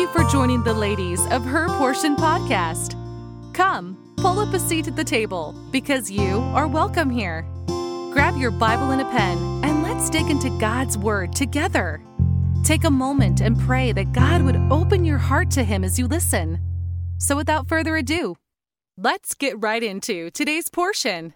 you for joining the ladies of Her Portion podcast. Come, pull up a seat at the table because you are welcome here. Grab your Bible and a pen and let's dig into God's Word together. Take a moment and pray that God would open your heart to Him as you listen. So, without further ado, let's get right into today's portion.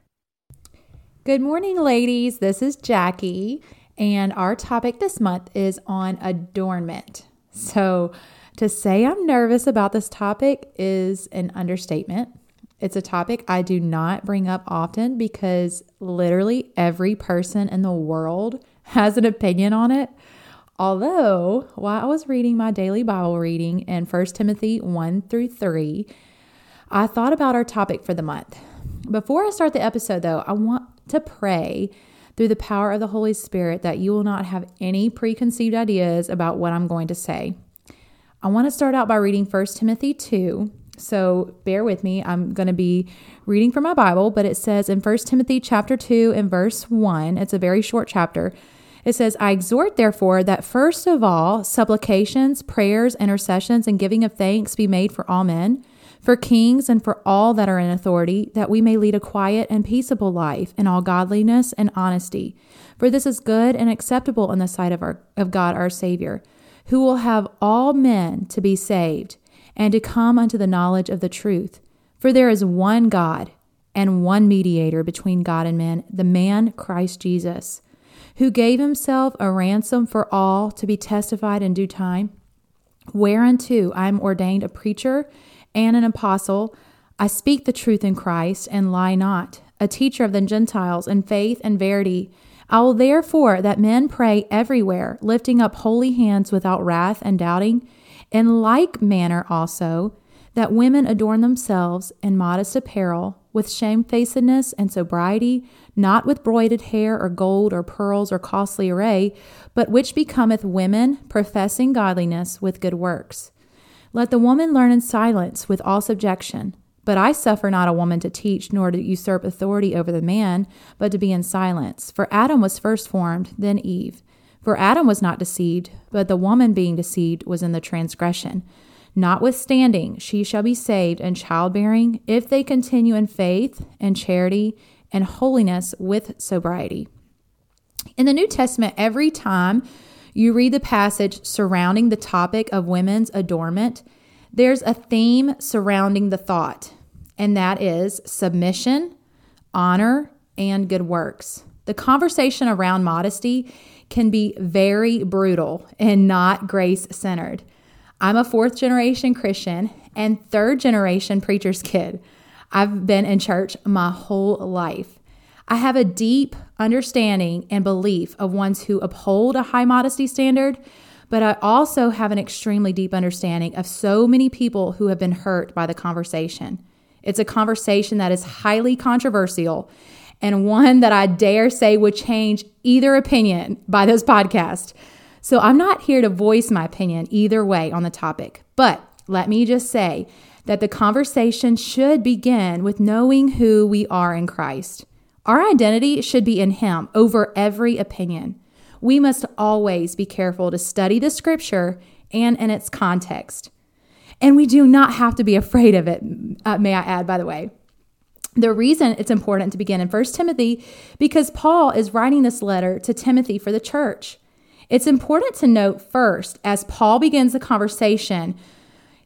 Good morning, ladies. This is Jackie, and our topic this month is on adornment. So, to say I'm nervous about this topic is an understatement. It's a topic I do not bring up often because literally every person in the world has an opinion on it. Although, while I was reading my daily Bible reading in 1 Timothy 1 through 3, I thought about our topic for the month. Before I start the episode, though, I want to pray through the power of the Holy Spirit that you will not have any preconceived ideas about what I'm going to say. I want to start out by reading 1 Timothy 2. So bear with me. I'm going to be reading from my Bible, but it says in 1 Timothy chapter 2 and verse 1, it's a very short chapter. It says, I exhort, therefore, that first of all, supplications, prayers, intercessions, and giving of thanks be made for all men, for kings, and for all that are in authority, that we may lead a quiet and peaceable life in all godliness and honesty. For this is good and acceptable in the sight of, our, of God our Savior who will have all men to be saved and to come unto the knowledge of the truth. For there is one God and one mediator between God and men, the man Christ Jesus, who gave himself a ransom for all to be testified in due time. Whereunto I am ordained a preacher and an apostle. I speak the truth in Christ and lie not, a teacher of the Gentiles in faith and verity I will therefore that men pray everywhere, lifting up holy hands without wrath and doubting. In like manner also, that women adorn themselves in modest apparel, with shamefacedness and sobriety, not with broided hair or gold or pearls or costly array, but which becometh women professing godliness with good works. Let the woman learn in silence with all subjection. But I suffer not a woman to teach, nor to usurp authority over the man, but to be in silence. For Adam was first formed, then Eve. For Adam was not deceived, but the woman being deceived was in the transgression. Notwithstanding, she shall be saved in childbearing if they continue in faith and charity and holiness with sobriety. In the New Testament, every time you read the passage surrounding the topic of women's adornment, there's a theme surrounding the thought, and that is submission, honor, and good works. The conversation around modesty can be very brutal and not grace centered. I'm a fourth generation Christian and third generation preacher's kid. I've been in church my whole life. I have a deep understanding and belief of ones who uphold a high modesty standard, but I also have an extremely deep understanding of so many people who have been hurt by the conversation. It's a conversation that is highly controversial and one that I dare say would change either opinion by this podcast. So I'm not here to voice my opinion either way on the topic, but let me just say that the conversation should begin with knowing who we are in Christ. Our identity should be in Him over every opinion we must always be careful to study the scripture and in its context. And we do not have to be afraid of it, uh, may I add, by the way. The reason it's important to begin in 1 Timothy because Paul is writing this letter to Timothy for the church. It's important to note first, as Paul begins the conversation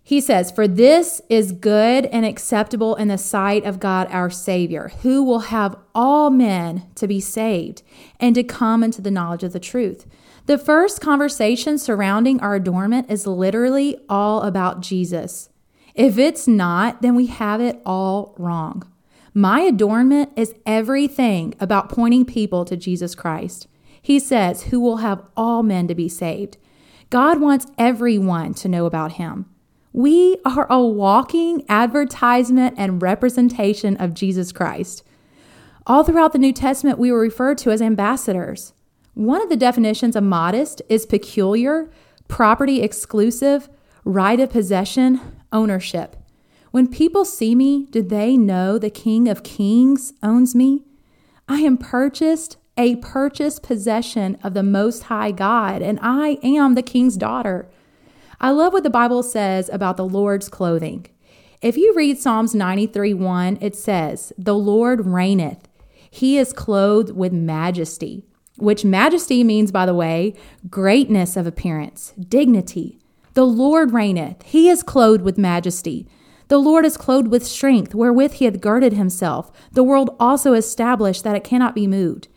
he says, For this is good and acceptable in the sight of God our Savior, who will have all men to be saved and to come into the knowledge of the truth. The first conversation surrounding our adornment is literally all about Jesus. If it's not, then we have it all wrong. My adornment is everything about pointing people to Jesus Christ. He says, Who will have all men to be saved. God wants everyone to know about Him. We are a walking advertisement and representation of Jesus Christ. All throughout the New Testament, we were referred to as ambassadors. One of the definitions of modest is peculiar, property exclusive, right of possession, ownership. When people see me, do they know the King of Kings owns me? I am purchased, a purchased possession of the Most High God, and I am the King's daughter. I love what the Bible says about the Lord's clothing. If you read Psalms 93 1, it says, The Lord reigneth. He is clothed with majesty, which majesty means, by the way, greatness of appearance, dignity. The Lord reigneth. He is clothed with majesty. The Lord is clothed with strength, wherewith he hath girded himself. The world also established that it cannot be moved.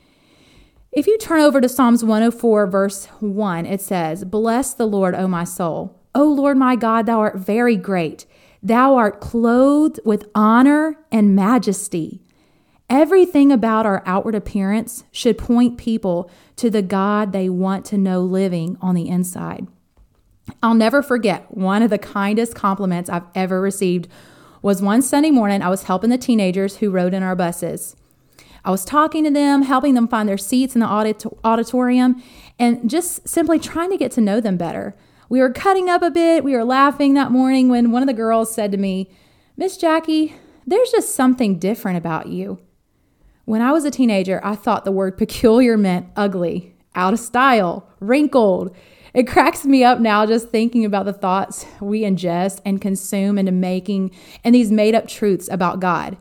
If you turn over to Psalms 104, verse 1, it says, Bless the Lord, O my soul. O Lord my God, thou art very great. Thou art clothed with honor and majesty. Everything about our outward appearance should point people to the God they want to know living on the inside. I'll never forget one of the kindest compliments I've ever received was one Sunday morning I was helping the teenagers who rode in our buses. I was talking to them, helping them find their seats in the auditorium, and just simply trying to get to know them better. We were cutting up a bit. We were laughing that morning when one of the girls said to me, Miss Jackie, there's just something different about you. When I was a teenager, I thought the word peculiar meant ugly, out of style, wrinkled. It cracks me up now just thinking about the thoughts we ingest and consume into making and these made up truths about God.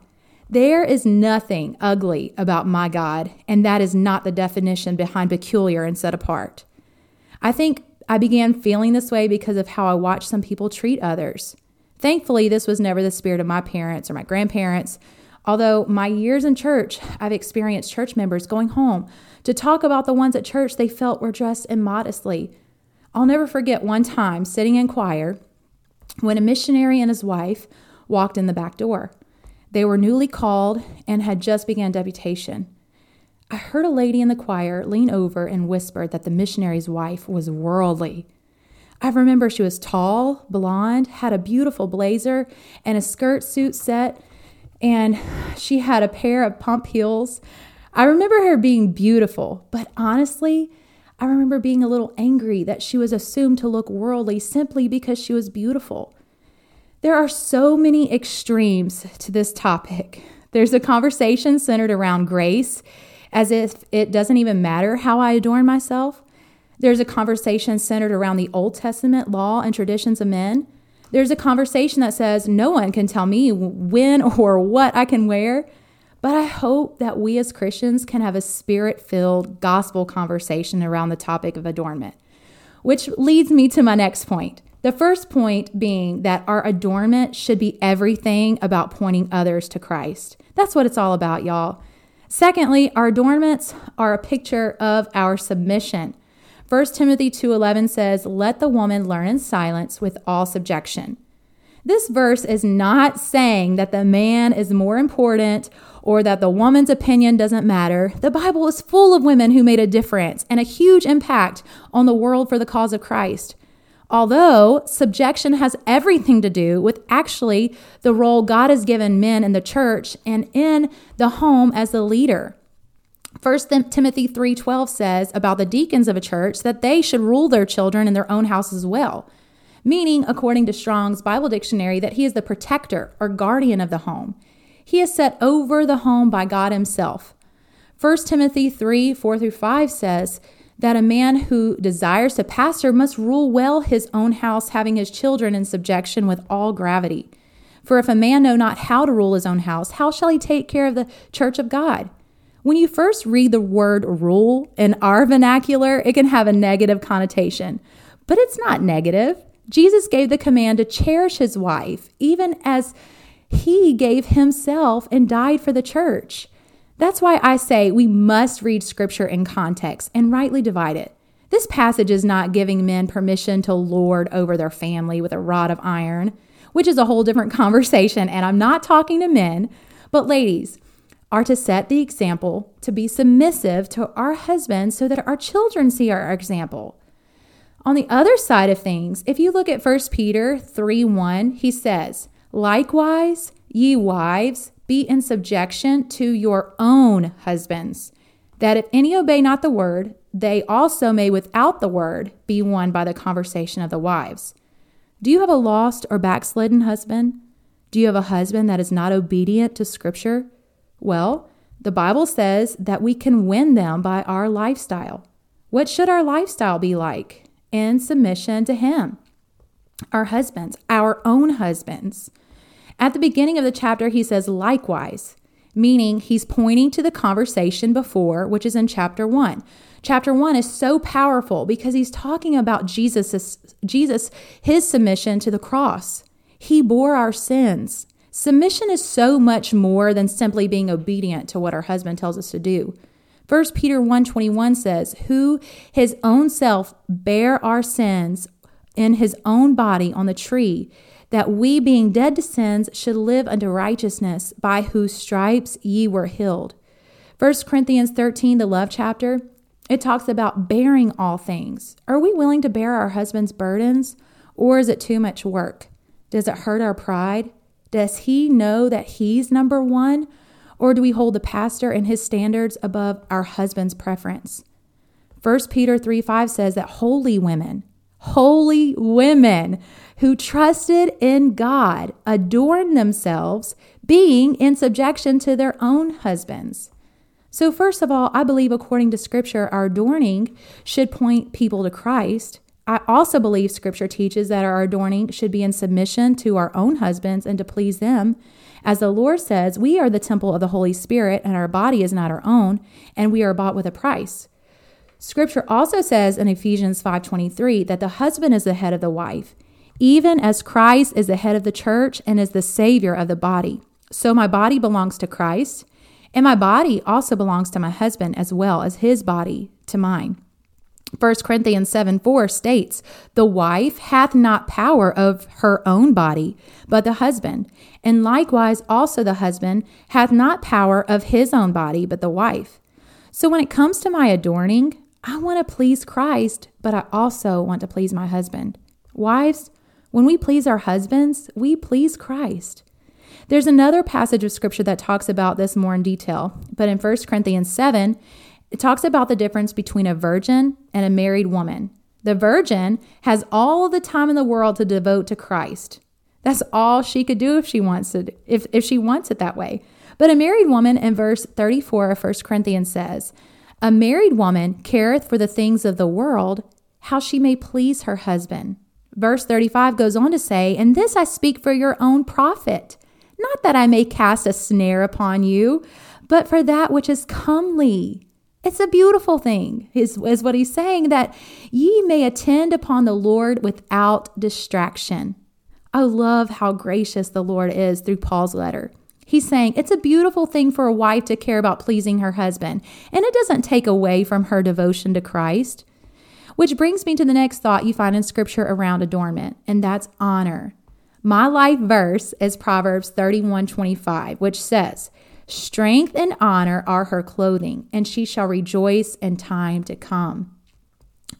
There is nothing ugly about my God, and that is not the definition behind peculiar and set apart. I think I began feeling this way because of how I watched some people treat others. Thankfully, this was never the spirit of my parents or my grandparents. Although my years in church, I've experienced church members going home to talk about the ones at church they felt were dressed immodestly. I'll never forget one time sitting in choir when a missionary and his wife walked in the back door. They were newly called and had just begun deputation. I heard a lady in the choir lean over and whisper that the missionary's wife was worldly. I remember she was tall, blonde, had a beautiful blazer and a skirt suit set, and she had a pair of pump heels. I remember her being beautiful, but honestly, I remember being a little angry that she was assumed to look worldly simply because she was beautiful. There are so many extremes to this topic. There's a conversation centered around grace, as if it doesn't even matter how I adorn myself. There's a conversation centered around the Old Testament law and traditions of men. There's a conversation that says no one can tell me when or what I can wear. But I hope that we as Christians can have a spirit filled gospel conversation around the topic of adornment, which leads me to my next point. The first point being that our adornment should be everything about pointing others to Christ. That's what it's all about, y'all. Secondly, our adornments are a picture of our submission. 1 Timothy 2:11 says, "Let the woman learn in silence with all subjection." This verse is not saying that the man is more important or that the woman's opinion doesn't matter. The Bible is full of women who made a difference and a huge impact on the world for the cause of Christ. Although subjection has everything to do with actually the role God has given men in the church and in the home as the leader. 1 Timothy 3:12 says about the deacons of a church that they should rule their children in their own house as well. Meaning, according to Strong's Bible Dictionary, that he is the protector or guardian of the home. He is set over the home by God himself. 1 Timothy 3 4 through 5 says, that a man who desires to pastor must rule well his own house, having his children in subjection with all gravity. For if a man know not how to rule his own house, how shall he take care of the church of God? When you first read the word rule in our vernacular, it can have a negative connotation, but it's not negative. Jesus gave the command to cherish his wife, even as he gave himself and died for the church. That's why I say we must read scripture in context and rightly divide it. This passage is not giving men permission to lord over their family with a rod of iron, which is a whole different conversation. And I'm not talking to men, but ladies are to set the example to be submissive to our husbands so that our children see our example. On the other side of things, if you look at 1 Peter 3 1, he says, Likewise, ye wives, be in subjection to your own husbands, that if any obey not the word, they also may without the word be won by the conversation of the wives. Do you have a lost or backslidden husband? Do you have a husband that is not obedient to Scripture? Well, the Bible says that we can win them by our lifestyle. What should our lifestyle be like? In submission to Him. our husbands, our own husbands. At the beginning of the chapter, he says, likewise, meaning he's pointing to the conversation before, which is in chapter one. Chapter one is so powerful because he's talking about Jesus, Jesus, his submission to the cross. He bore our sins. Submission is so much more than simply being obedient to what our husband tells us to do. 1 Peter 1:21 says, "Who his own self bare our sins in his own body on the tree, that we being dead to sins should live unto righteousness, by whose stripes ye were healed." 1 Corinthians 13, the love chapter, it talks about bearing all things. Are we willing to bear our husband's burdens, or is it too much work? Does it hurt our pride? Does he know that he's number one? Or do we hold the pastor and his standards above our husband's preference? 1 Peter 3 5 says that holy women, holy women who trusted in God adorned themselves, being in subjection to their own husbands. So, first of all, I believe according to Scripture, our adorning should point people to Christ. I also believe Scripture teaches that our adorning should be in submission to our own husbands and to please them. As the Lord says, we are the temple of the Holy Spirit, and our body is not our own, and we are bought with a price. Scripture also says in Ephesians 5:23 that the husband is the head of the wife, even as Christ is the head of the church and is the savior of the body. So my body belongs to Christ, and my body also belongs to my husband as well as his body to mine. 1 Corinthians 7 4 states, The wife hath not power of her own body, but the husband. And likewise also the husband hath not power of his own body, but the wife. So when it comes to my adorning, I want to please Christ, but I also want to please my husband. Wives, when we please our husbands, we please Christ. There's another passage of scripture that talks about this more in detail, but in 1 Corinthians 7, it talks about the difference between a virgin and a married woman. The virgin has all the time in the world to devote to Christ. That's all she could do if she wants it, if, if she wants it that way. But a married woman in verse 34 of 1 Corinthians says, A married woman careth for the things of the world, how she may please her husband. Verse 35 goes on to say, And this I speak for your own profit, not that I may cast a snare upon you, but for that which is comely it's a beautiful thing, is, is what he's saying, that ye may attend upon the Lord without distraction. I love how gracious the Lord is through Paul's letter. He's saying it's a beautiful thing for a wife to care about pleasing her husband, and it doesn't take away from her devotion to Christ. Which brings me to the next thought you find in scripture around adornment, and that's honor. My life verse is Proverbs 31:25, which says, Strength and honor are her clothing, and she shall rejoice in time to come.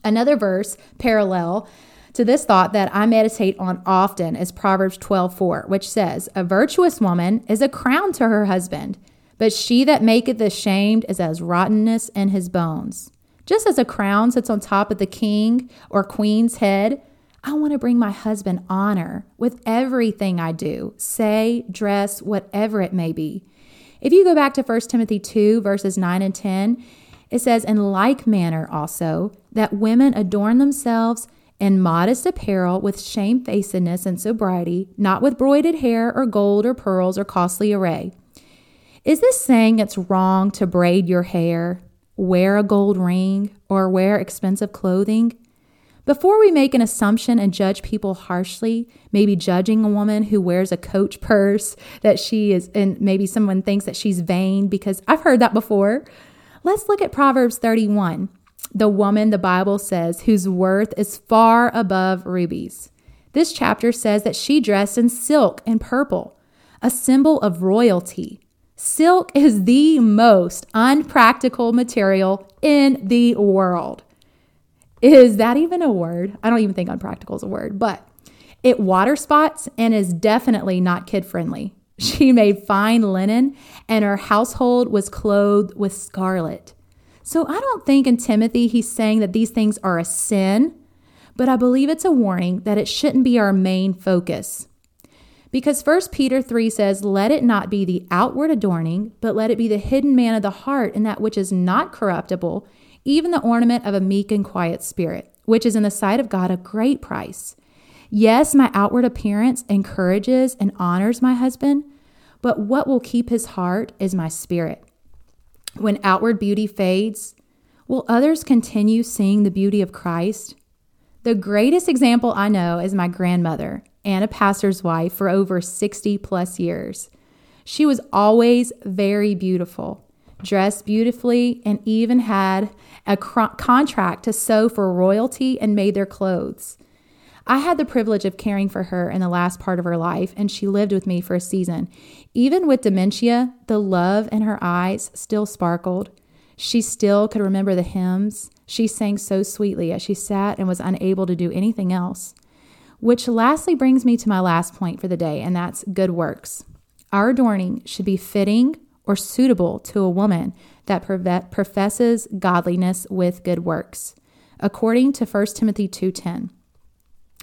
Another verse parallel to this thought that I meditate on often is Proverbs 12:4, which says, "A virtuous woman is a crown to her husband, but she that maketh ashamed is as rottenness in his bones." Just as a crown sits on top of the king or queen's head, I want to bring my husband honor with everything I do, say, dress, whatever it may be. If you go back to 1 Timothy 2, verses 9 and 10, it says, In like manner also, that women adorn themselves in modest apparel with shamefacedness and sobriety, not with broided hair or gold or pearls or costly array. Is this saying it's wrong to braid your hair, wear a gold ring, or wear expensive clothing? Before we make an assumption and judge people harshly, maybe judging a woman who wears a coach purse that she is, and maybe someone thinks that she's vain because I've heard that before. Let's look at Proverbs 31. The woman, the Bible says, whose worth is far above rubies. This chapter says that she dressed in silk and purple, a symbol of royalty. Silk is the most unpractical material in the world. Is that even a word? I don't even think unpractical is a word, but it water spots and is definitely not kid friendly. She made fine linen and her household was clothed with scarlet. So I don't think in Timothy he's saying that these things are a sin, but I believe it's a warning that it shouldn't be our main focus. Because 1 Peter 3 says, Let it not be the outward adorning, but let it be the hidden man of the heart in that which is not corruptible, even the ornament of a meek and quiet spirit, which is in the sight of God a great price. Yes, my outward appearance encourages and honors my husband, but what will keep his heart is my spirit. When outward beauty fades, will others continue seeing the beauty of Christ? The greatest example I know is my grandmother, and a pastor's wife for over 60 plus years. She was always very beautiful, dressed beautifully, and even had a contract to sew for royalty and made their clothes. I had the privilege of caring for her in the last part of her life, and she lived with me for a season. Even with dementia, the love in her eyes still sparkled. She still could remember the hymns. She sang so sweetly as she sat and was unable to do anything else. Which lastly brings me to my last point for the day, and that's good works. Our adorning should be fitting or suitable to a woman that professes godliness with good works, according to 1 Timothy 2:10.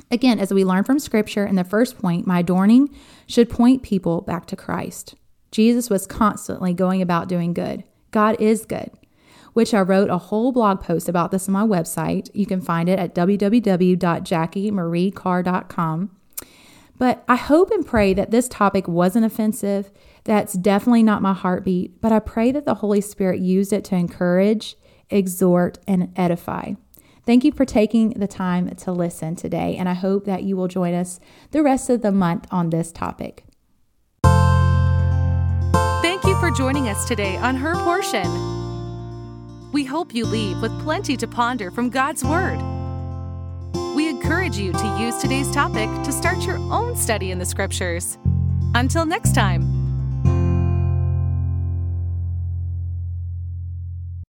Again, as we learn from scripture in the first point, my adorning should point people back to Christ. Jesus was constantly going about doing good. God is good, which I wrote a whole blog post about this on my website. You can find it at www.jackiemariekar.com. But I hope and pray that this topic wasn't offensive. That's definitely not my heartbeat, but I pray that the Holy Spirit used it to encourage, exhort, and edify. Thank you for taking the time to listen today, and I hope that you will join us the rest of the month on this topic. Thank you for joining us today on Her Portion. We hope you leave with plenty to ponder from God's Word. We encourage you to use today's topic to start your own study in the Scriptures. Until next time.